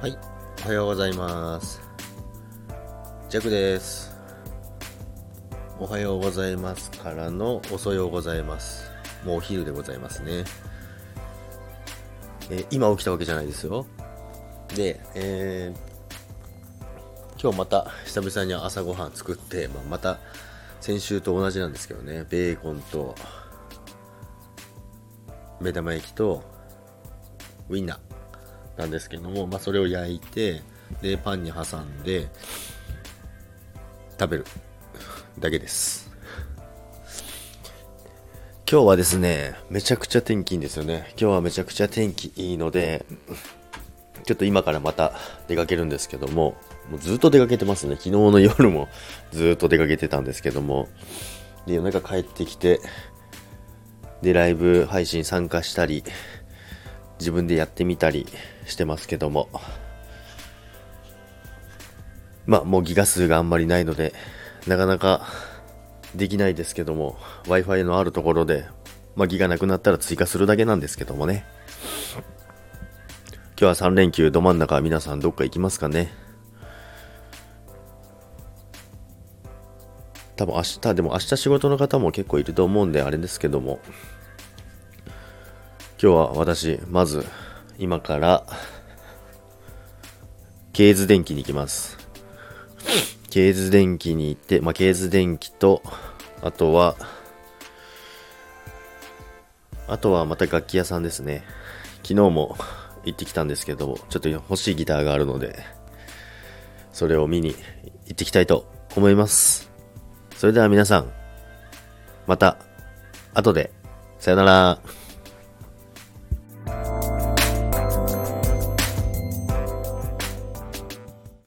はいおはようございます。ジャクです。おはようございますからのおそようございます。もうお昼でございますね。えー今起きたわけじゃないですよ。で、えー今日また久々に朝ごはん作って、まあ、また先週と同じなんですけどね、ベーコンと目玉焼きとウインナーなんですけども、まあ、それを焼いてでパンに挟んで食べる。だけです。今日はですねめちゃくちゃ天気いいんですよね。今日はめちゃくちゃ天気いいのでちょっと今からまた出かけるんですけどももうずっと出かけてますね。昨日の夜もずっと出かけてたんですけどもで夜中帰ってきてでライブ配信参加したり自分でやってみたりしてますけども。まあもうギガ数があんまりないのでなかなかできないですけども w i f i のあるところで、まあ、ギガなくなったら追加するだけなんですけどもね。今日は3連休ど真ん中皆さんどっか行きますかね。多分明日でも明日仕事の方も結構いると思うんであれですけども。今日は私、まず、今から、ケーズ電機に行きます。ケーズ電機に行って、まあ、ケーズ電機と、あとは、あとはまた楽器屋さんですね。昨日も行ってきたんですけど、ちょっと欲しいギターがあるので、それを見に行ってきたいと思います。それでは皆さん、また、後で、さよなら。